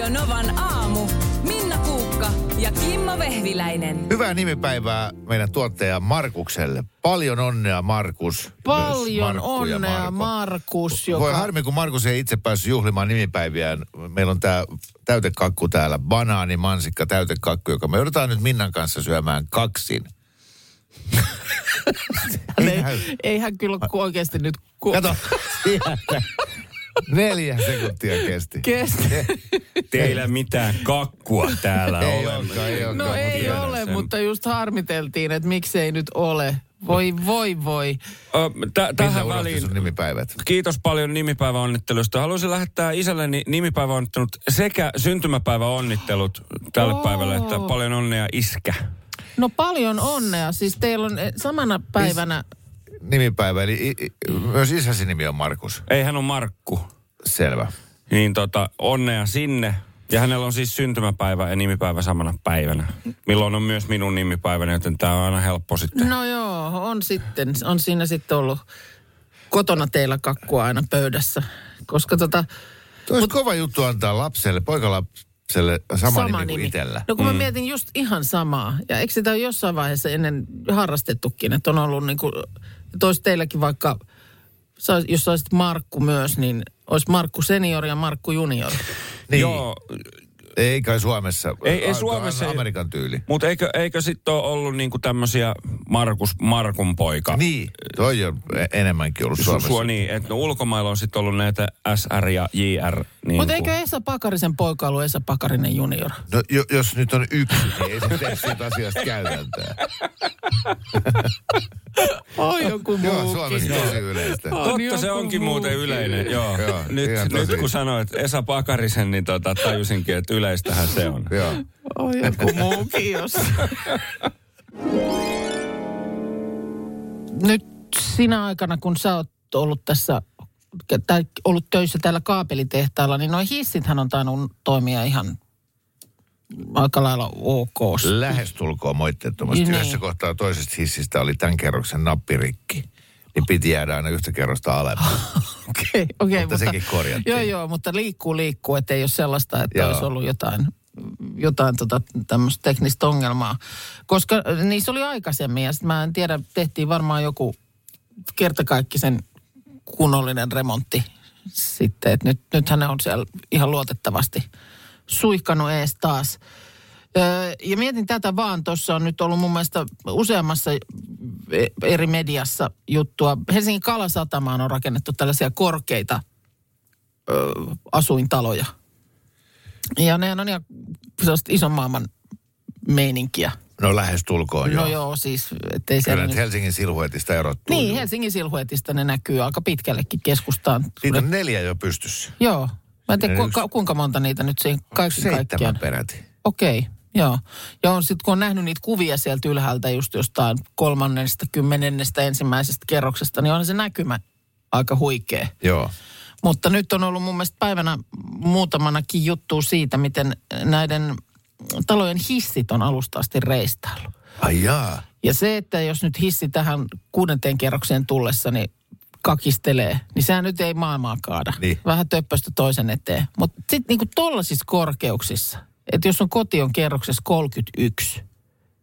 Radio Novan aamu. Minna Kuukka ja Kimmo Vehviläinen. Hyvää nimipäivää meidän tuottaja Markukselle. Paljon onnea Markus. Paljon Markku onnea Marko. Markus, Voi joka... harmi, kun Markus ei itse päässyt juhlimaan nimipäiviään. Meillä on tämä täytekakku täällä, banaani, mansikka, täytekakku, joka me joudutaan nyt Minnan kanssa syömään kaksin. ei, ei hän kyllä oikeasti nyt ku- Kato, sieltä. Neljä sekuntia kesti. Kestä. Teillä mitään kakkua täällä Ei ole. olekaan, ei olekaan. No ei tiedän ole, sen. mutta just harmiteltiin, että miksei nyt ole. Voi, voi, voi. Tähän väliin nimipäivät. kiitos paljon nimipäiväonnittelusta. Haluaisin lähettää isälleni nimipäiväonnittelut sekä syntymäpäiväonnittelut tälle Oo. päivälle, että paljon onnea iskä. No paljon onnea. Siis teillä on eh, samana päivänä... Nimipäivä, eli i, i, myös isäsi nimi on Markus. Ei hän on Markku. Selvä. Niin tota, onnea sinne. Ja hänellä on siis syntymäpäivä ja nimipäivä samana päivänä. Milloin on myös minun nimipäiväni, joten tämä on aina helppo sitten. No joo, on sitten. On siinä sitten ollut kotona teillä kakkua aina pöydässä. Koska tota... Tuo olisi kova juttu antaa lapselle, poikalapselle sama, nimi kuin itsellä. No kun mä mietin just ihan samaa. Ja eikö sitä ole jossain vaiheessa ennen harrastettukin, että on ollut niin olisi teilläkin vaikka, jos olisit Markku myös, niin olisi Markku senior ja Markku junior. Niin. Joo, Ei kai Suomessa. Ei- ei Suomessa ei- Amerikan tyyli. mutta eikö, eikö sitten ole ollut niinku tämmöisiä Markus, Markun poika? Niin, toi on e- enemmänkin ollut Su, Suomessa. sua niin, että no ulkomailla on sitten ollut näitä SR ja JR. Niin Mutta eikö Esa Pakarisen poika ollut Esa Pakarinen junior? No, jo, jos nyt on yksi, niin ei se tee siitä asiasta käytäntöä. Oi joku Joo, Suomessa tosi yleistä. On Totta, joku se onkin muukin. muuten yleinen, joo. Joo, nyt, nyt kun sanoit Esa Pakarisen, niin tota, tajusinkin, että yleistähän se on. Joo. Oi joku muukin jos. Nyt sinä aikana, kun sä oot ollut tässä tai ollut töissä täällä kaapelitehtaalla, niin noin hissithän on tainnut toimia ihan aika lailla ok. Lähestulkoon moitteettomasti. Niin. Yhdessä kohtaa toisesta hissistä oli tämän kerroksen nappirikki. Niin piti jäädä aina yhtä kerrosta alemmas. Okei, okei. Mutta sekin korjattiin. Joo, joo, mutta liikkuu, liikkuu, ettei ole sellaista, että Joo. olisi ollut jotain, jotain tota, tämmöistä teknistä ongelmaa. Koska niissä oli aikaisemmin ja sitten mä en tiedä, tehtiin varmaan joku kertakaikkisen kunnollinen remontti sitten. Et nyt, nythän ne on siellä ihan luotettavasti suihkanut ees taas. Öö, ja mietin tätä vaan, tuossa on nyt ollut mun mielestä useammassa e- eri mediassa juttua. Helsingin Kalasatamaan on rakennettu tällaisia korkeita ö, asuintaloja. Ja ne on ihan ison maailman meininkiä. No lähestulkoon joo. No joo, siis ettei Kyllä nyt. Helsingin silhuetista erottuu. Niin, joo. Helsingin silhuetista ne näkyy aika pitkällekin keskustaan. Niitä on neljä jo pystyssä. Joo. Mä en tiedä, ku, kuinka monta niitä nyt siihen kaikki Seitsemän kaikkiaan. peräti. Okei, joo. Ja on sitten, kun on nähnyt niitä kuvia sieltä ylhäältä just jostain kolmannesta, kymmenennestä ensimmäisestä kerroksesta, niin on se näkymä aika huikea. Joo. Mutta nyt on ollut mun mielestä päivänä muutamanakin juttu siitä, miten näiden talojen hissit on alusta asti reistaillut. Ai jaa. Ja se, että jos nyt hissi tähän kuudenteen kerrokseen tullessa, niin kakistelee, niin sehän nyt ei maailmaa kaada. Niin. Vähän töppöstä toisen eteen. Mutta sitten niinku tollasissa korkeuksissa, että jos on koti on kerroksessa 31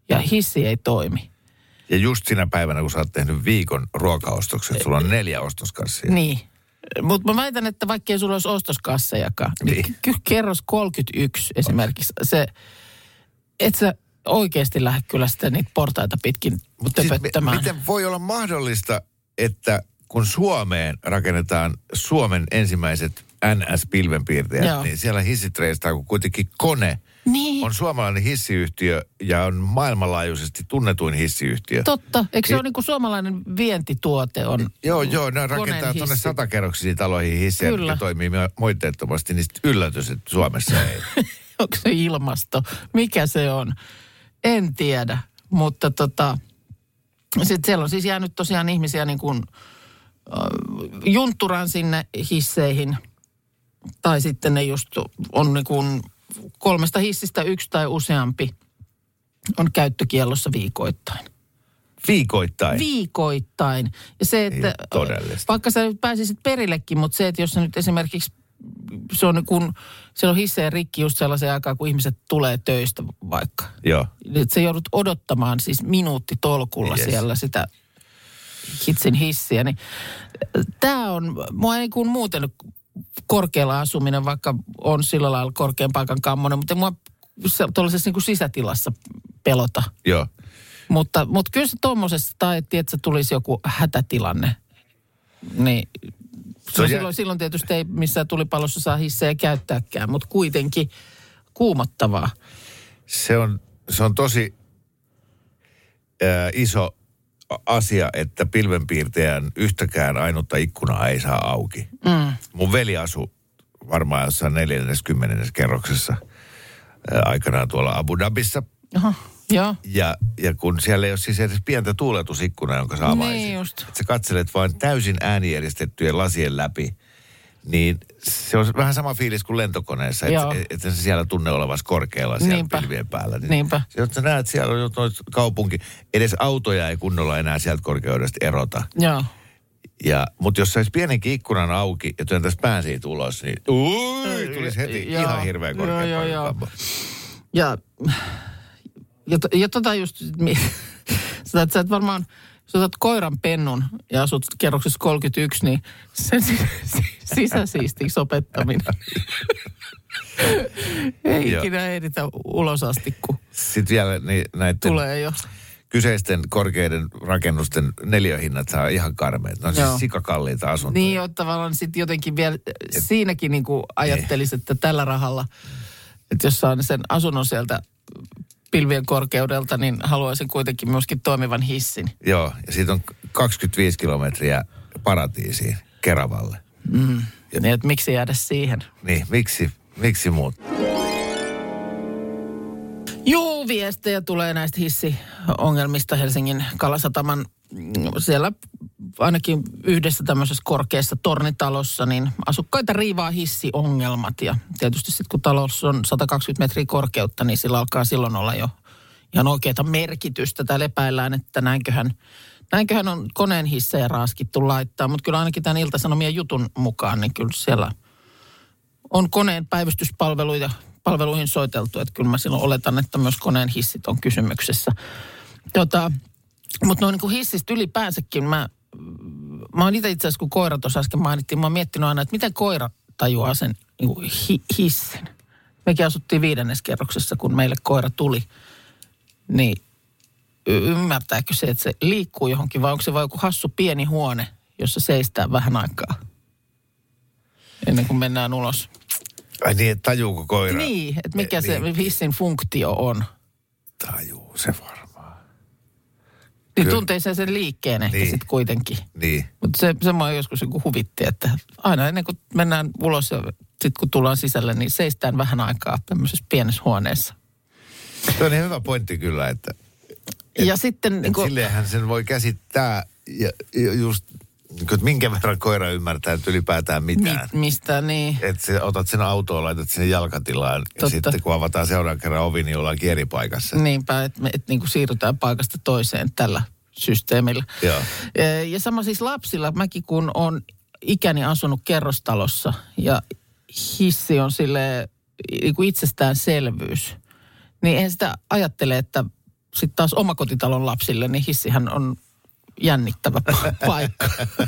ja hissi ei toimi, Ja just sinä päivänä, kun sä oot tehnyt viikon ruokaostokset, sulla on neljä ostoskassia. niin. Mutta mä väitän, että vaikka ei sulla olisi ostoskassejakaan, niin, Niin. ky- kerros 31 esimerkiksi, se, et sä oikeasti lähde kyllä sitä niitä portaita pitkin Mutta siis, töpöttämään. mi- miten voi olla mahdollista, että kun Suomeen rakennetaan Suomen ensimmäiset NS-pilvenpiirtäjät, Joo. niin siellä hissit reistaa, kun kuitenkin kone niin. on suomalainen hissiyhtiö ja on maailmanlaajuisesti tunnetuin hissiyhtiö. Totta. Eikö se Niin- ole niin kuin suomalainen vientituote on? Joo, joo, ne rakentaa tuonne satakerroksisiin taloihin hissejä, Kyllä. mitkä toimii mo- moitteettomasti, niin yllätys, että Suomessa ei. Onko se ilmasto? Mikä se on? En tiedä. Mutta tota, sit siellä on siis jäänyt tosiaan ihmisiä niin kuin äh, juntturaan sinne hisseihin. Tai sitten ne just on niin kuin kolmesta hissistä yksi tai useampi on käyttökiellossa viikoittain. Viikoittain. Viikoittain. Ja se, että Ei todellista. vaikka sä nyt pääsisit perillekin, mutta se, että jos sä nyt esimerkiksi se on kun, siellä on hissejä rikki just sellaisen aikaa, kun ihmiset tulee töistä vaikka. Joo. Nyt sä joudut odottamaan siis minuutti tolkulla Yes. yes. siellä sitä hitsin hissiä. Niin, tämä on, mua ei kuin muuten korkealla asuminen, vaikka on sillä lailla korkean paikan kammonen, mutta ei mua se- tuollaisessa niin kuin sisätilassa pelota. Joo. Mutta, mutta kyllä se tuommoisessa, tai että tulisi joku hätätilanne, niin Se no jä- silloin, silloin tietysti ei missään tulipalossa saa hissejä käyttääkään, mutta kuitenkin kuumottavaa. Se on, se on tosi ää, iso asia, että pilvenpiirtäjän yhtäkään ainutta ikkunaa ei saa auki. Mm. Mun veli asui varmaan jossain neljännes, kymmenennes kerroksessa ää, aikanaan tuolla Abu Dhabissa. Oho, joo. Ja, ja kun siellä ei ole siis edes pientä tuuletusikkunaa, jonka saa avaisit. Niin just. Sä katselet vain täysin äänieristettyjen lasien läpi, niin se on vähän sama fiilis kuin lentokoneessa, että et, et sä siellä tunne olevassa korkealla siellä Niinpä. pilvien päällä. Niin Niinpä. Se, että sä näet, siellä on kaupunki, edes autoja ei kunnolla enää sieltä korkeudesta erota. Joo. Ja, mutta jos saisi pienenkin ikkunan auki ja työntäisi pään siitä ulos, niin ui, tulisi heti Joo. ihan hirveän korkea Joo, joo, Ja, ja, ja tota just, mi- sä, et- sä et varmaan, jos otat koiran pennun ja asut kerroksessa 31, niin sen si- si- sisäsiistiksi opettaminen. Ei Joo. ikinä ehditä ulos asti, kun Sitten vielä niin, näiden tulee jo. kyseisten korkeiden rakennusten neliöhinnat saa ihan karmeet. Ne on siis sikakalliita asuntoja. Niin jo, tavallaan sitten jotenkin vielä siinäkin niin kuin ajattelisi, että tällä rahalla, että jos saan sen asunnon sieltä pilvien korkeudelta, niin haluaisin kuitenkin myöskin toimivan hissin. Joo, ja siitä on 25 kilometriä paratiisiin Keravalle. Niin, että miksi jäädä siihen? Niin, miksi, miksi muut? Juu, viestejä tulee näistä hissiongelmista Helsingin Kalasataman mm, siellä ainakin yhdessä tämmöisessä korkeassa tornitalossa, niin asukkaita riivaa hissiongelmat. Ja tietysti sitten kun talossa on 120 metriä korkeutta, niin sillä alkaa silloin olla jo ihan oikeata merkitystä. Täällä epäillään, että näinköhän, näinköhän on koneen hissejä raaskittu laittaa. Mutta kyllä ainakin tämän iltasanomien jutun mukaan, niin kyllä siellä on koneen päivystyspalveluita palveluihin soiteltu, että kyllä mä silloin oletan, että myös koneen hissit on kysymyksessä. Tota, mutta noin niin kuin hissistä ylipäänsäkin, mä, mä oon itse asiassa, kun koira tuossa äsken mainittiin, mä oon miettinyt aina, että miten koira tajuaa sen niin kuin hi, hissin. Mekin asuttiin viidennes kerroksessa, kun meille koira tuli. Niin y- ymmärtääkö se, että se liikkuu johonkin vai onko se vain joku hassu pieni huone, jossa seistää vähän aikaa? Ennen kuin mennään ulos. Ai niin, että tajuuko koira? Niin, että mikä Eh, se niin. hissin funktio on. Tajuu se varmaan. Niin tuntee sen sen liikkeen ehkä Niin. sitten kuitenkin. Niin. Mutta se, se mua joskus joku huvitti, että aina ennen kuin mennään ulos ja sitten kun tullaan sisälle, niin seistään vähän aikaa tämmöisessä pienessä huoneessa. Se on ihan hyvä pointti kyllä, että ja sitten niin et kuin, silleenhän sen voi käsittää ja, just, niin että minkä verran koira ymmärtää että ylipäätään mitään. mi, mistä niin, Että sä otat sen autoon, laitat sinne jalkatilaan ja Totta. sitten kun avataan seuraavan kerran ovi, niin ollaan eri paikassa. niinpä, että me et niin kuin siirrytään paikasta toiseen tällä systeemillä. Joo. Ee, Ja sama siis lapsilla. Mäkin kun on ikäni asunut kerrostalossa ja hissi on sille niin kuin itsestäänselvyys, niin eihän sitä ajattele, että sitten taas omakotitalon lapsille, niin hissihän on jännittävä pa- paikka.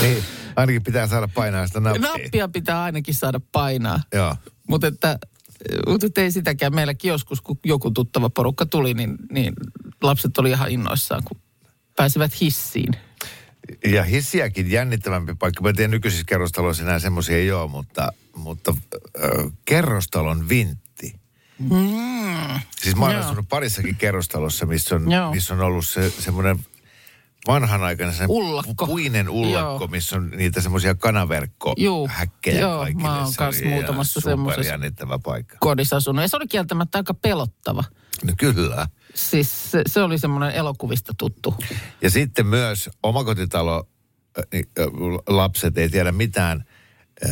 Niin, ainakin pitää saada painaa sitä nappia. Nappia pitää ainakin saada painaa, Joo. mutta että mutta että ei sitäkään. Meilläkin joskus, kun joku tuttava porukka tuli, niin, niin lapset oli ihan innoissaan, kun pääsivät hissiin. Ja hissiäkin jännittävämpi paikka. Mä en tiedä, nykyisissä kerrostaloissa enää semmoisia ei ole, mutta, mutta äh, kerrostalon vintti. Mm. Siis mä oon Joo. asunut parissakin kerrostalossa, missä on, Joo. missä on ollut se semmoinen vanhanaikainen se Ullakko. puinen ullakko, Joo. missä on niitä semmoisia kanaverkkohäkkejä Juu, kaikille. mä oon Se kans oli ihan muutamassa superjännittävä paikka. kodissa asunut. Ja se oli kieltämättä aika pelottava. No kyllä. Siis se, se oli semmoinen elokuvista tuttu. Ja sitten myös omakotitalo, äh, niin, äh, lapset ei tiedä mitään äh,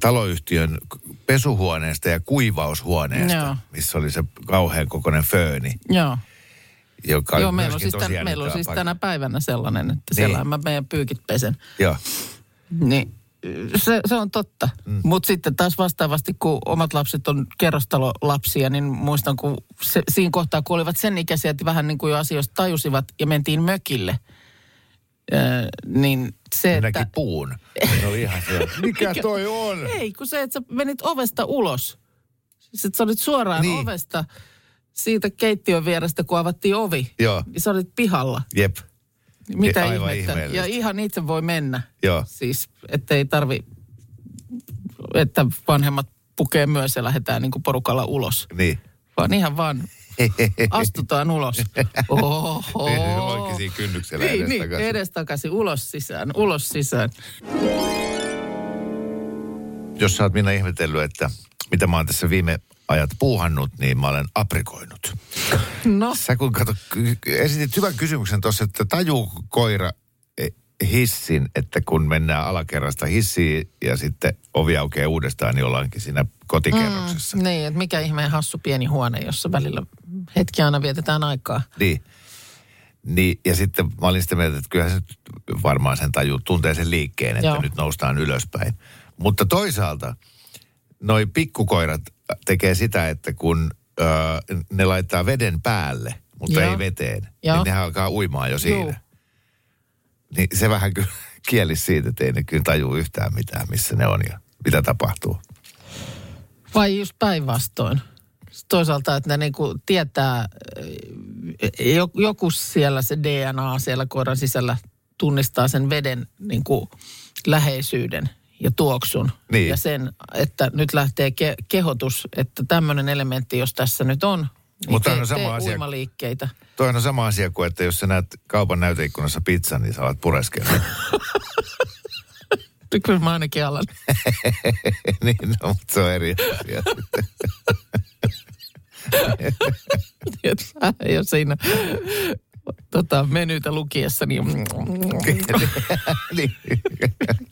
taloyhtiön pesuhuoneesta ja kuivaushuoneesta, Joo. missä oli se kauhean kokoinen fööni, Joo. Joka Joo, meillä on, siis tän, meillä on siis tänä päivänä sellainen, että Niin. siellä mä meidän pyykit pesen. Joo. Niin se, se on totta. Mm. Mutta sitten taas vastaavasti, kun omat lapset on kerrostalolapsia, niin muistan, kun se, siinä kohtaa, kun olivat sen ikäisiä, että vähän niin kuin jo asioista tajusivat ja mentiin mökille, Öö, niin se, Ne että... puun. Ne oli ihan se, mikä toi on? Ei, kun se, että sä menit ovesta ulos. Että sä olit suoraan niin. ovesta siitä keittiön vierestä, kun avattiin ovi. Joo. Niin sä olit pihalla. Jep. Niin Mitä Aivan ihmettä. Ja ihan itse voi mennä. Joo. Siis, ettei tarvi, että vanhemmat pukee myös ja lähdetään niin kuin porukalla ulos. Niin. Vaan ihan vaan astutaan ulos. Oho. Voikin siinä kynnyksellä Niin, niin, edestakaisin. edestakaisin, ulos sisään, ulos sisään. Jos sä oot minä ihmetellyt, että mitä mä oon tässä viime ajat puuhannut, niin mä olen aprikoinut. No, Sä kun kato, esitit hyvän kysymyksen tuossa, että tajuu koira eh, hissin, että kun mennään alakerrasta hissiin ja sitten ovi aukeaa uudestaan, niin ollaankin siinä kotikerroksessa. Mm. niin, että mikä ihmeen hassu pieni huone, jossa välillä hetki aina vietetään aikaa. Niin. niin. Ja sitten mä olin sitä mieltä, että kyllähän se varmaan sen tajuu, tuntee sen liikkeen, että Joo. nyt noustaan ylöspäin. Mutta toisaalta noi pikkukoirat tekee sitä, että kun ö, ne laittaa veden päälle, mutta Joo. ei veteen, Joo. niin nehän alkaa uimaan jo siinä. Juu. Niin se vähän kyllä kielisi siitä, että ei ne kyllä tajuu yhtään mitään, missä ne on ja mitä tapahtuu. Vai just päinvastoin? Toisaalta, että ne niinku tietää, eh, jo- joku siellä se DNA siellä koiran sisällä tunnistaa sen veden niinku läheisyyden ja tuoksun. Niin. Ja sen, että nyt lähtee ke- kehotus, että tämmöinen elementti, jos tässä nyt on, niin Mutta on sama asia- uimaliikkeitä. Toi on sama asia kuin, että jos sä näet kaupan näyteikkunassa pizzan, niin sä alat pureskella. Kyllä mä ainakin alan. niin, no, mutta se on eri asia. Että jo siinä tota, menytä lukiessa, niin niin.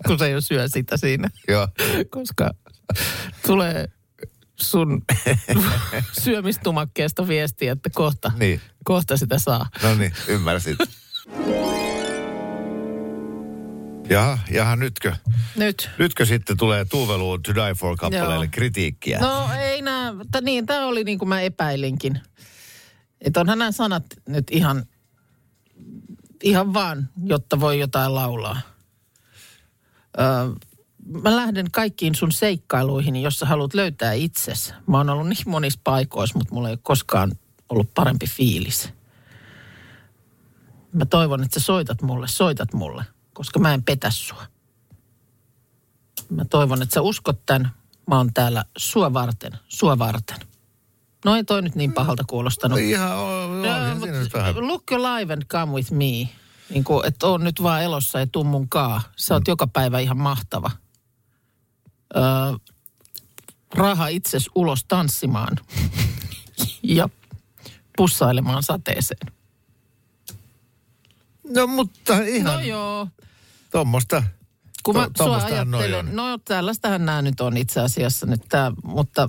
kun se jo syö sitä siinä. Joo. koska tulee sun syömistumakkeesta viestiä, että kohta, Niin. kohta sitä saa. No niin, ymmärsit. Jaha, jaha, nytkö? Nyt. Nytkö sitten tulee Tuuveluun To Die For kappaleelle Joo. kritiikkiä? No ei nää, t- niin tämä oli niin kuin mä epäilinkin. Että onhan nämä sanat nyt ihan, ihan vaan, jotta voi jotain laulaa. Öö, mä lähden kaikkiin sun seikkailuihin, jos sä haluat löytää itses. Mä oon ollut niin monissa paikoissa, mutta mulla ei ole koskaan ollut parempi fiilis. Mä toivon, että sä soitat mulle, soitat mulle, koska mä en petä sua. Mä toivon, että sä uskot tämän. Mä oon täällä sua varten, sua varten. No ei toi nyt niin pahalta kuulostanut. Ihan, on, on siinä nyt vähän. look alive and come with me. Niin kuin, että on nyt vaan elossa ja tuu mun kaa. Sä oot joka päivä ihan mahtava. Öö, raha itses ulos tanssimaan ja pussailemaan sateeseen. No mutta ihan No joo. tuommoista. Kun mä To- sua ajattelen, no tällaistähän nämä nyt on itse asiassa nyt tää, mutta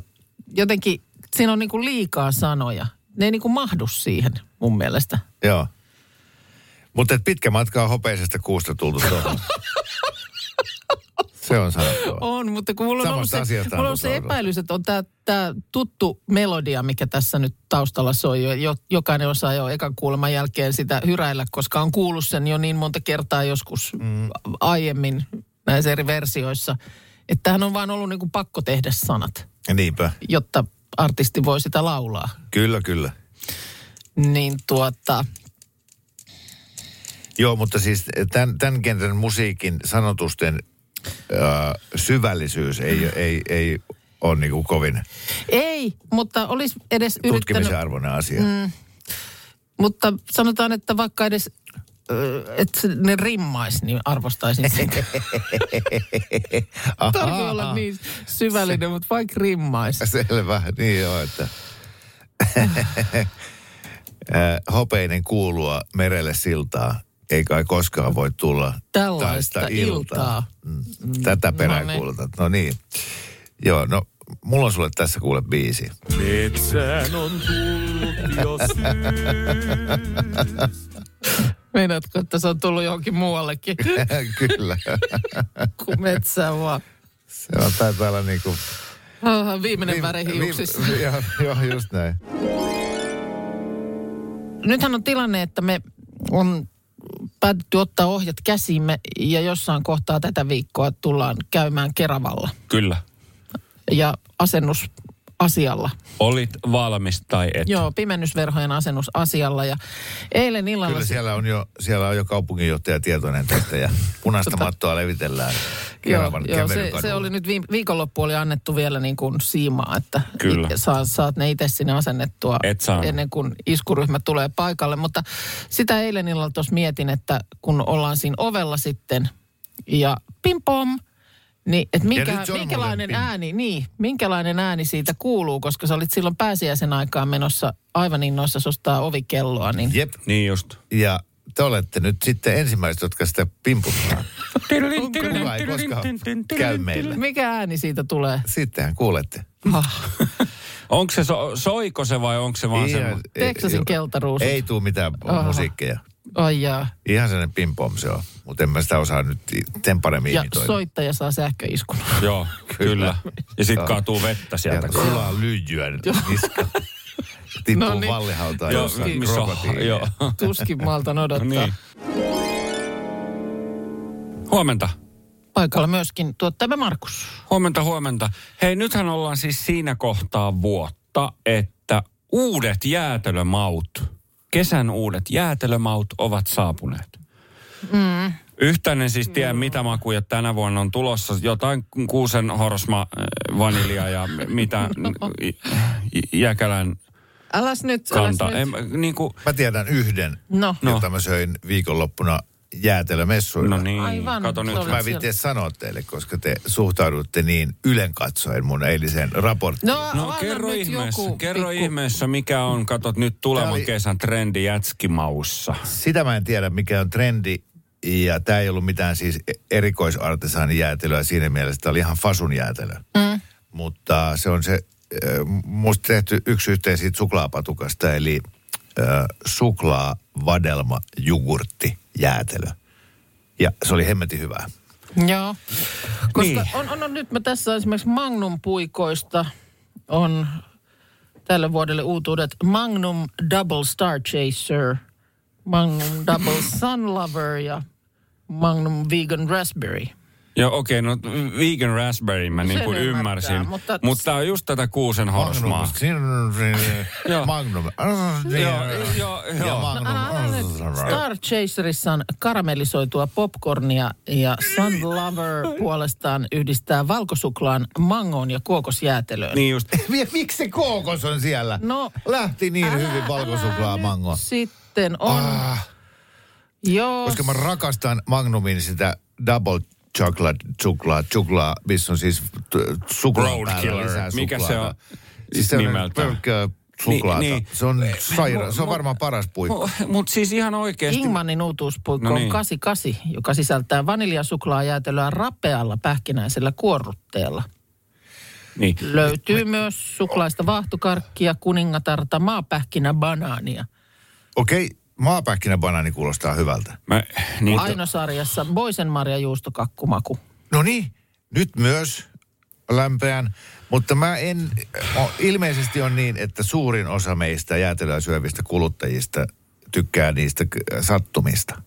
jotenkin siinä on niinku liikaa sanoja. Ne ei niinku mahdu siihen mun mielestä. Joo. Mutta pitkä matka on hopeisesta kuusta tultu tuohon. se on sanottua. On, mutta kun mulla on ollut Samasta se, asiasta mulla on se epäilys, että on tämä tuttu melodia, mikä tässä nyt taustalla soi. Jo, jo, jokainen osaa jo ekan kuuleman jälkeen sitä hyräillä, koska on kuullut sen jo niin monta kertaa joskus mm. aiemmin näissä eri versioissa. Että tämähän on vaan ollut niinku pakko tehdä sanat, Ja niinpä. jotta artisti voi sitä laulaa. Kyllä, kyllä. Niin tuota, Joo, mutta siis tämän, tämän genren musiikin sanotusten äh, syvällisyys ei, ei, ei ole niinku kovin ei, mutta olisi edes yrittänyt... tutkimisen arvoinen asia. Mm. Mutta sanotaan, että vaikka edes ö, että se- ne rimmais, niin arvostaisin sitä. Tarvii olla niin syvällinen, mutta vaikka rimmais. Selvä, niin joo, että Äh, hopeinen kuulua merelle siltaa, ei kai koskaan voi tulla Tällaista taista iltaa. Mm. Tätä peräänkuulutat. No niin. Joo, no mulla on sulle tässä kuule biisi. Metsään on tullut jo syys. Meinaatko, että se on tullut johonkin muuallekin Kyllä. kuin metsään vaan? Se on taitaa olla niinku... Ah, Viimeinen väri hiuksissa. vi- Joo, joo, just näin. Nythän on tilanne, että me on päätetty ottaa ohjat käsiimme ja jossain kohtaa tätä viikkoa tullaan käymään Keravalla Kyllä. ja asennusasialla. Olit valmis tai et? Joo, pimennysverhojen asennusasialla ja eilen illalla... Kyllä siellä on jo, siellä on jo kaupunginjohtaja tietoinen tästä ja punaista Tota- mattoa levitellään Joo, joo se, se oli nyt viime, viikonloppu oli annettu vielä niin kuin siimaa, että Kyllä. Saat, saat ne itse sinne asennettua Et ennen kuin iskuryhmä tulee paikalle. Mutta sitä eilen illalla tuossa mietin, että kun ollaan siinä ovella sitten ja pim pom, niin että minkä, se minkälainen muuten ääni, niin, minkälainen ääni siitä kuuluu, koska sä olit silloin pääsiäisen aikaan menossa aivan innoissa ostaa ovikelloa, niin Jep, Niin just. ja te olette nyt sitten ensimmäiset, jotka sitä pimputtaa. Kuka ei koskaan käy meillä. mikä ääni siitä tulee? Sittenhän kuulette. Ah, Onko se, so, soiko se vai onko se vaan semmoinen? Teksasin ei- keltaruusut. Ei tuu mitään Aha. musiikkeja. Ai jaa. Ihan sellainen pimpom se on. Mutta en mä sitä osaa nyt sen paremmin Ja imitoida. soittaja saa sähköiskun. Joo, kyllä. Ja sitten kaatuu vettä sieltä. Ja sulaa lyijyä nyt niska. Tippuu No no niin. vallihautaan Joo, jossain missä on- krokotiilia. joo. Tuskin maltan odottaa. niin. Huomenta. Paikalla myöskin tuottajamme Markus. Huomenta, huomenta. Hei, nythän ollaan siis siinä kohtaa vuotta, että uudet jäätelömaut, kesän uudet jäätelömaut ovat saapuneet. Mm. Yhtään en siis tiedä, mitä makuja tänä vuonna on tulossa. Jotain kuusen horsma, äh, vanilja ja mitä jäkälän Äläs nyt, kanta. En, nyt. niin kuin, Mä tiedän yhden, No, No. jota mä söin viikonloppuna jäätelömessuilla. no niin, Aivan, kato nyt. Mä en viitti sanoa teille, koska te suhtaudutte niin ylenkatsoen mun eiliseen raporttiin. no, No kerro ihmeessä, joku kerro pikku- ihmeessä, mikä on, katot nyt tulevan oli- kesän trendi jätskimaussa. Sitä mä en tiedä, mikä on trendi. Ja tämä ei ollut mitään siis erikoisartesaanijäätelöä siinä mielessä. Tämä oli ihan fasun jäätelö. Mm. Mutta se on se, äh, musta tehty yksi yhteen siitä suklaapatukasta, eli äh, suklaa, vadelma, jogurtti, jäätelö. Ja se oli hemmetin hyvää. Joo, koska Niin. on, on, on, nyt mä tässä esimerkiksi Magnum puikoista on tälle vuodelle uutuudet Magnum Double Star Chaser, Magnum Double Sun Lover ja Magnum Vegan Raspberry. Joo, okei, okay, no vegan raspberry mä niin Sen kuin ymmärtää, ymmärsin. mutta- Mutta tää on just tätä kuusen horsmaa. Magnum. Joo. Joo. Star Chaserissa on karamellisoitua popcornia ja Sun Lover puolestaan yhdistää valkosuklaan mangoon ja kookosjäätelöön. Niin just. Miksi se kookos on siellä? No, Lähti niin älä- hyvin valkosuklaa älä mango. nyt Sitten on, Ah, joo. koska mä rakastan Magnumin sitä double chocolate suklaa, suklaa, missä on siis t- suklaa Road päällä killer. lisää Mikä se suklaata. on Siis se on nimeltään? pelkkää suklaata. Niin, niin. Se on saira, se on Mu- varmaan paras puikko. Mutta siis ihan oikeasti. Ingmanin uutuuspuikko No on niin. 88, joka sisältää vaniljasuklaajäätelöä rapealla pähkinäisellä kuorrutteella. Niin. Löytyy myös suklaista vaahtokarkkia, kuningatarta, maapähkinä, banaania. Okei, maapähkinäbanaani kuulostaa hyvältä. Mä, niin, Ainosarjassa boisenmarja juustokakkumaku. No niin, nyt myös lämpeän. Mutta mä en, ilmeisesti on niin, että suurin osa meistä jäätelöä syövistä kuluttajista tykkää niistä sattumista.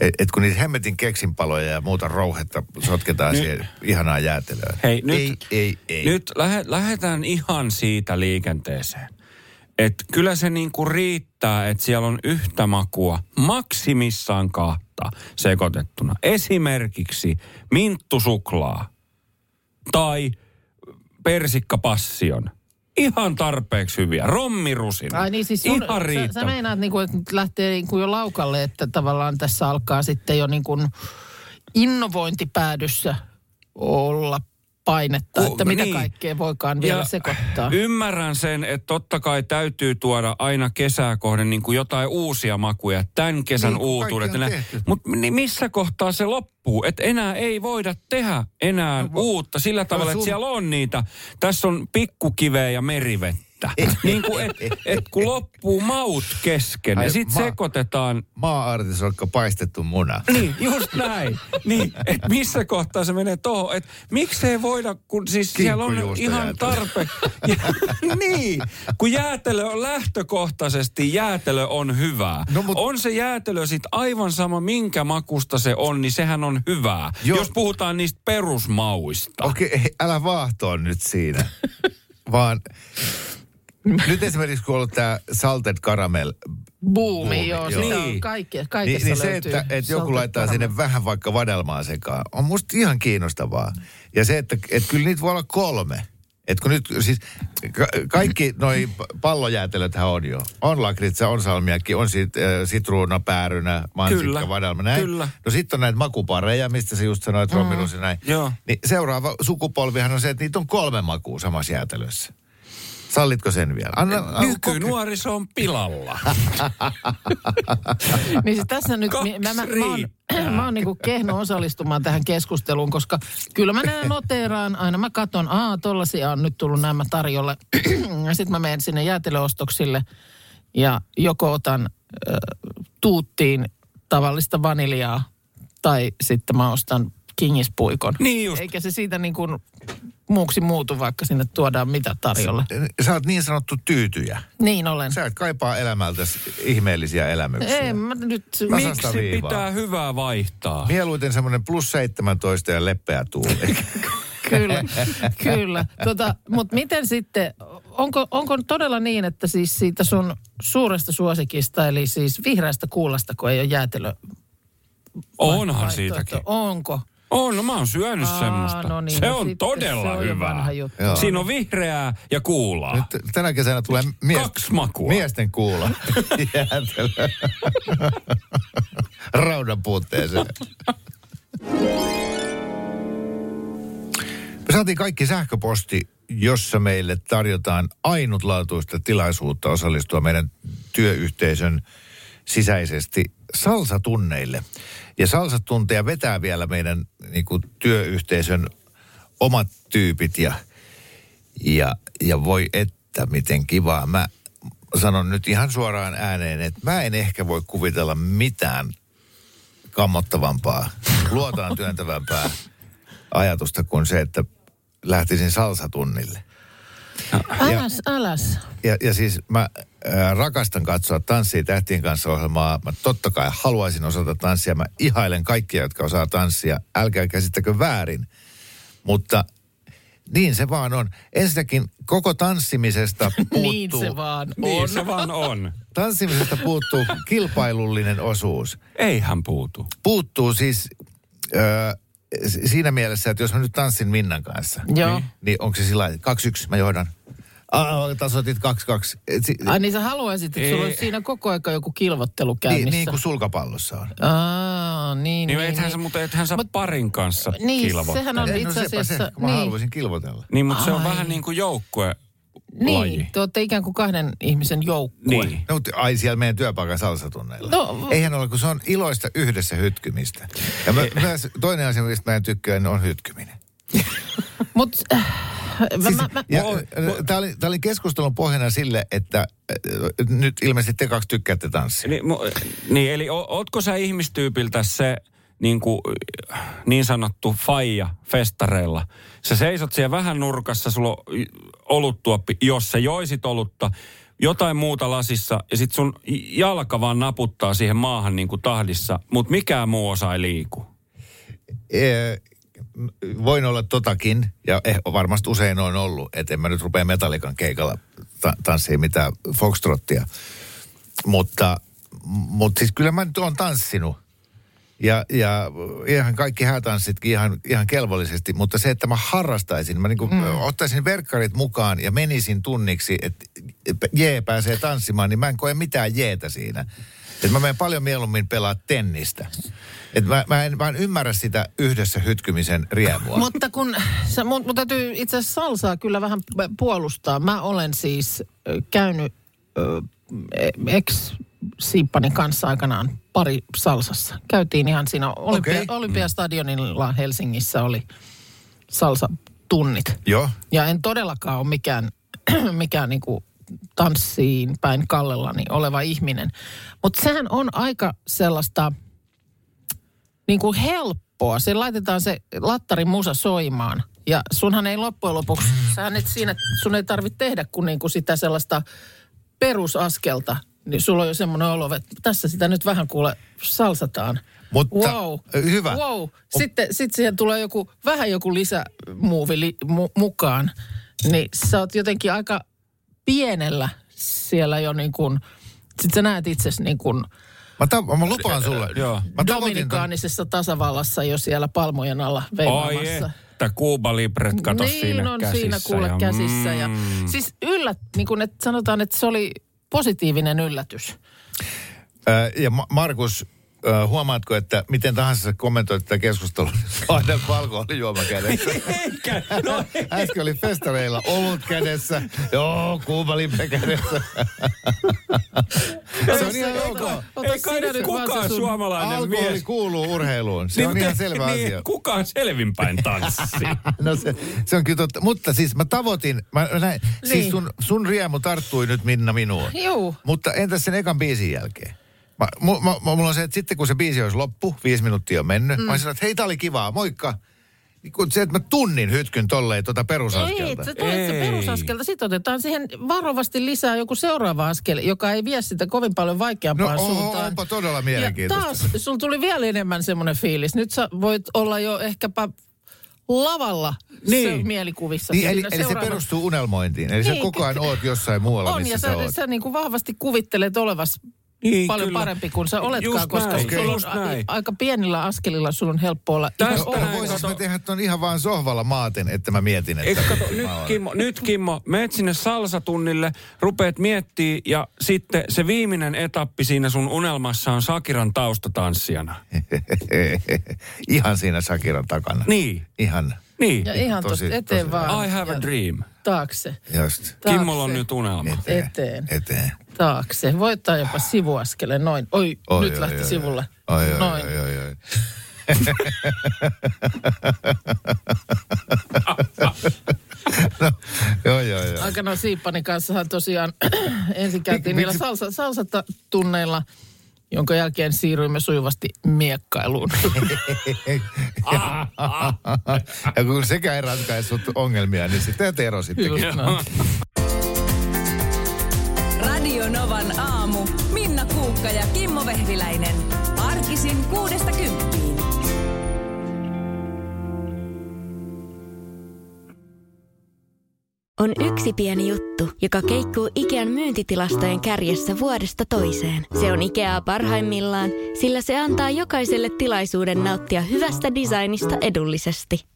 Et, et kun niitä hemmetin keksinpaloja ja muuta rouhetta sotketaan Nyt- siihen ihanaa jäätelöön. Hei, nyt, ei, ei, ei. nyt lähe, lähdetään ihan siitä liikenteeseen. Että kyllä se niinku riittää, että siellä on yhtä makua, maksimissaan kahta sekoitettuna. Esimerkiksi minttusuklaa tai persikkapassion. Ihan tarpeeksi hyviä. Rommirusina. Ai niin, siis sun, Ihan sä, sä meinaat, niin kuin, että nyt lähtee niin kuin jo laukalle, että tavallaan tässä alkaa sitten jo niin kuin innovointipäädyssä olla painetta, Ku- että mitä niin. kaikkea voikaan vielä Ja sekoittaa. Ymmärrän sen, että totta kai täytyy tuoda aina kesää kohden niin kuin jotain uusia makuja. Tämän kesän Niin uutuudet. Mutta niin missä kohtaa se loppuu? Että enää ei voida tehdä enää No, uutta sillä tavalla, sun- että siellä on niitä. Tässä on pikkukiveä ja merivettä. niin kuin, et, et kun loppuu maut kesken Ai, ja sitten ma- sekoitetaan Maa-artisokka paistettu muna. niin, just näin. Niin, että missä kohtaa se menee tuohon. Että miksei voida, kun siis siellä on ihan tarpe. Ja, niin, kun jäätelö on lähtökohtaisesti, jäätelö on hyvää. No, mut- On se jäätelö sitten aivan sama, minkä makusta se on, niin sehän on hyvää. Joo. Jos puhutaan niistä perusmauista. Okei, okay, älä vaahtoa nyt siinä. Vaan nyt esimerkiksi kun on ollut tämä salted caramel, Buumi, joo. joo. Niin. on kaikke, niin, kaikessa niin se, löytyy että, että joku laittaa caramel. sinne vähän vaikka vadelmaa sekaan, on musta ihan kiinnostavaa. Ja se, että, että kyllä niitä voi olla kolme. Että kun nyt, siis ka- kaikki noi pallojäätelöthän on jo. On lakritsa, on salmiakki, on sit, äh, sitruuna, päärynä, mansikka, Kyllä, vadelma, näin. kyllä. No sitten on näitä makupareja, mistä sä just sanoit, mm. Robinus ja näin. Joo. Niin seuraava sukupolvihan on se, että niitä on kolme makua samassa jäätelössä. Sallitko sen vielä? Anna, anna Nykynuoriso on pilalla. Niin siis tässä nyt, Kaksi mi- mä, mä, mä oon, mä oon niinku kehno osallistumaan tähän keskusteluun, koska kyllä mä näen noteeraan, aina mä katon, aa tollasia on nyt tullut nämä tarjolle. ja sitten mä menen sinne jäätelöostoksille ja joko otan äh, tuuttiin tavallista vaniljaa tai sitten mä ostan kingispuikon. Niin just. Eikä se siitä niin kuin muuksi muutu, vaikka sinne tuodaan mitä tarjolle. Sä oot niin sanottu tyytyjä. Niin olen. Sä et kaipaa elämältä ihmeellisiä elämyksiä. Ei, mä nyt... Tasasta Miksi viivaa. pitää hyvää vaihtaa? Mieluiten semmoinen plus 17 ja leppeä tuuli. Kyllä, kyllä. Tota, Mutta miten sitten, onko, onko todella niin, että siis siitä sun suuresta suosikista, eli siis vihreästä kuulasta, kun ei ole jäätelö Onhan vaihtoehto, siitäkin. Onko? On, no mä oon syönyt Aa, semmoista. no niin, se no on sitten todella se on. Joo. Siinä on vihreää ja kuulaa. Nyt tänä kesänä tulee mies, Kaksi makua. miesten. Jäätelö. Raudan puutteeseen. Me saatiin kaikki sähköposti, jossa meille tarjotaan ainutlaatuista tilaisuutta osallistua meidän työyhteisön sisäisesti salsatunneille. Ja salsatunteja vetää vielä meidän niin kuin, työyhteisön omat tyypit ja, ja, ja voi että miten kivaa. Mä sanon nyt ihan suoraan ääneen, että mä en ehkä voi kuvitella mitään kammottavampaa, luotaan työntävämpää ajatusta kuin se, että lähtisin salsatunnille. Äläs, äläs. Ja, ja siis mä ää, rakastan katsoa Tanssii tähtien kanssa ohjelmaa. Mä totta kai haluaisin osata tanssia. Mä ihailen kaikkia, jotka osaa tanssia. Älkää käsittäkö väärin. Mutta niin se vaan on. Ensinnäkin koko tanssimisesta puuttuu... Niin se vaan Niin on. se vaan on. Tanssimisesta puuttuu kilpailullinen osuus. Eihän puutu. Puuttuu siis ö, s- siinä mielessä, että jos mä nyt tanssin Minnan kanssa, Joo. niin, niin onko se sillä lailla, kaksi yksi, mä johdan. Ah, tasoitit kaksi kaksi. Et si- Ai niin sä haluaisit, että sulla olisi siinä koko aika joku kilvottelu käynnissä. niin, niin kuin sulkapallossa on. Aa, niin, Niin, niin, ethän niin. sä, mutta ethän sä Mut- parin kanssa Niin, kilvottele. sehän on Ei, itse sepä asiassa... se, kun mä niin. haluaisin kilvotella. Niin, mutta se on Ai. vähän niin kuin joukkue Niin, laji. te olette ikään kuin kahden ihmisen joukkue. Niin. No, mutta ai siellä meidän työpaikan salsatunneilla. No, Eihän ole, kun se on iloista yhdessä hytkymistä. Ja mä, myös toinen asia, mistä mä en tykkää, niin on hytkyminen. Mutta äh, mä, Siis, mä, mä, ja, Moi- Tämä oli, oli keskustelun pohjana sille, että äh, nyt ilmeisesti te kaksi tykkäätte tanssia. Niin, mu- niin eli o, ootko sä ihmistyypiltä se niin, kuin, niin sanottu faija festareilla? Sä seisot siellä vähän nurkassa, sulla on oluttuoppi, jos sä joisit olutta, jotain muuta lasissa ja sit sun jalka vaan naputtaa siihen maahan niin kuin tahdissa, mutta mikään muu osa ei liiku. Ee, voin olla totakin, ja eh, varmasti usein on ollut, että en mä nyt rupea metallikan keikalla ta- tanssiin mitään foxtrottia. Mutta, mutta siis kyllä mä nyt oon tanssinut. Ja, ja ihan kaikki häätanssitkin ihan, ihan kelvollisesti, mutta se, että mä harrastaisin, mä niin kuin mm. ottaisin verkkarit mukaan ja menisin tunniksi, että jee pääsee tanssimaan, niin mä en koe mitään jeetä siinä. Että mä menen paljon mieluummin pelaa tennistä. Et mä, mä, en, en ymmärrä sitä yhdessä hytkymisen riemua. mutta kun, sä, mun, mun täytyy itse asiassa salsaa kyllä vähän puolustaa. Mä olen siis käynyt ö, ex-siippani kanssa aikanaan pari salsassa. Käytiin ihan siinä Olympia, Okei. Olympiastadionilla Helsingissä oli salsatunnit. Joo. Ja en todellakaan ole mikään mikään niin kuin tanssiin päin kallellani oleva ihminen. Mutta sehän on aika sellaista niin kuin helppoa. Se laitetaan se lattarin musa soimaan. Ja sunhan ei loppujen lopuksi, sähän et siinä, sun ei tarvitse tehdä kuin, niin kuin sitä sellaista perusaskelta. Niin sulla on jo semmoinen olo, että tässä sitä nyt vähän kuule salsataan. Mutta wow. hyvä. Wow. Sitten sit siihen tulee joku, vähän joku lisämuovi li, mu, mukaan. Niin sä oot jotenkin aika pienellä siellä jo niin kuin, sit sä näet itsesi niin kuin Mä, ta- mä lupaan sulle. Joo. Mä Dominikaanisessa tasavallassa jo siellä palmojen alla Oi, veivaamassa. että Kuuba Libret kato niin siinä on käsissä. siinä kuule ja, käsissä. Ja, mm. siis yllät, niin kuin, että sanotaan, että se oli positiivinen yllätys. Ja Ma- Markus, huomaatko, että miten tahansa sä kommentoit tätä keskustelua, niin aina alkoholijuoma kädessä. Eikä, no Äsken oli festareilla olut kädessä. Joo, Kuuba Libre kädessä. se on ihan ok. Ota ei kai nyt kukaan sun- suomalainen Alkoholi mies. kuuluu urheiluun. Se on mutta- ihan selvä niin, asia. Kukaan selvinpäin tanssii. No se, se on kyllä totta. Mutta siis mä tavoitin, mä näin, siis Niin. sun, sun riemu tarttui nyt Minna minuun. Juu. Mutta entäs sen ekan biisin jälkeen? Mä, mu, mä, mulla on se, että sitten kun se biisi olisi loppu, viisi minuuttia on mennyt, mm. mä olisin, että hei, tää oli kivaa, moikka. Niin kun se, että mä tunnin hytkyn tolleen tuota Ei, perusaskelta. se tulee se Ei. perusaskelta. Sitten otetaan siihen varovasti lisää joku seuraava askel, joka ei vie sitä kovin paljon No vaikeampaan oho, suuntaan. onpa todella Ja mielenkiintoista. taas, sulla tuli vielä enemmän semmoinen fiilis. Nyt sä voit olla jo ehkäpä lavalla Niin. se mielikuvissa. Niin, eli, eli se perustuu unelmointiin. Eli sä Niin, koko ajan ky- oot jossain muualla, On, ja missä sä, sä oot. sä niin kuin vahvasti kuvittelet olevas Niin, paljon kyllä. parempi kuin sä oletkaan, Just koska näin, sulla just on a- näin. aika pienillä askelilla sun on helppo olla. Tästä kato. mä tehdä ton ihan vaan sohvalla maaten, että mä mietin, että... Eikö kato, mä nyt Kimmo, nyt Kimmo, meet sinne salsatunnille, rupeat miettiä ja sitten se viimeinen etappi siinä sun unelmassa on Sakiran taustatanssijana. ihan siinä Shakiran takana. Niin, Ihan, niin. Ja ihan Tosi- tosta eteen tosi- vaan. I have ja a dream. Taakse, just. Taakse. Kimmolla on nyt unelma. Eteen. Eteen. Eteen. Taakse. Voittaa jopa sivuaskele, noin. Oi, Oi, nyt oi, lähti oi, sivulle. Oi, oi, noin. oi, oi, oi. no, joo, joo, joo. Aikanaan Siippanin kanssahan tosiaan ensin käytiin niillä salsa, salsatunneilla, jonka jälkeen siirryimme sujuvasti miekkailuun. ja kun sekä ei ratkaissut ongelmia, niin sitten te erosittekin. Novan aamu. Minna Kuukka ja Kimmo Vehviläinen. Arkisin kuudesta kymppiin. On yksi pieni juttu, joka keikkuu Ikean myyntitilastojen kärjessä vuodesta toiseen. Se on Ikeaa parhaimmillaan, sillä se antaa jokaiselle tilaisuuden nauttia hyvästä designista edullisesti.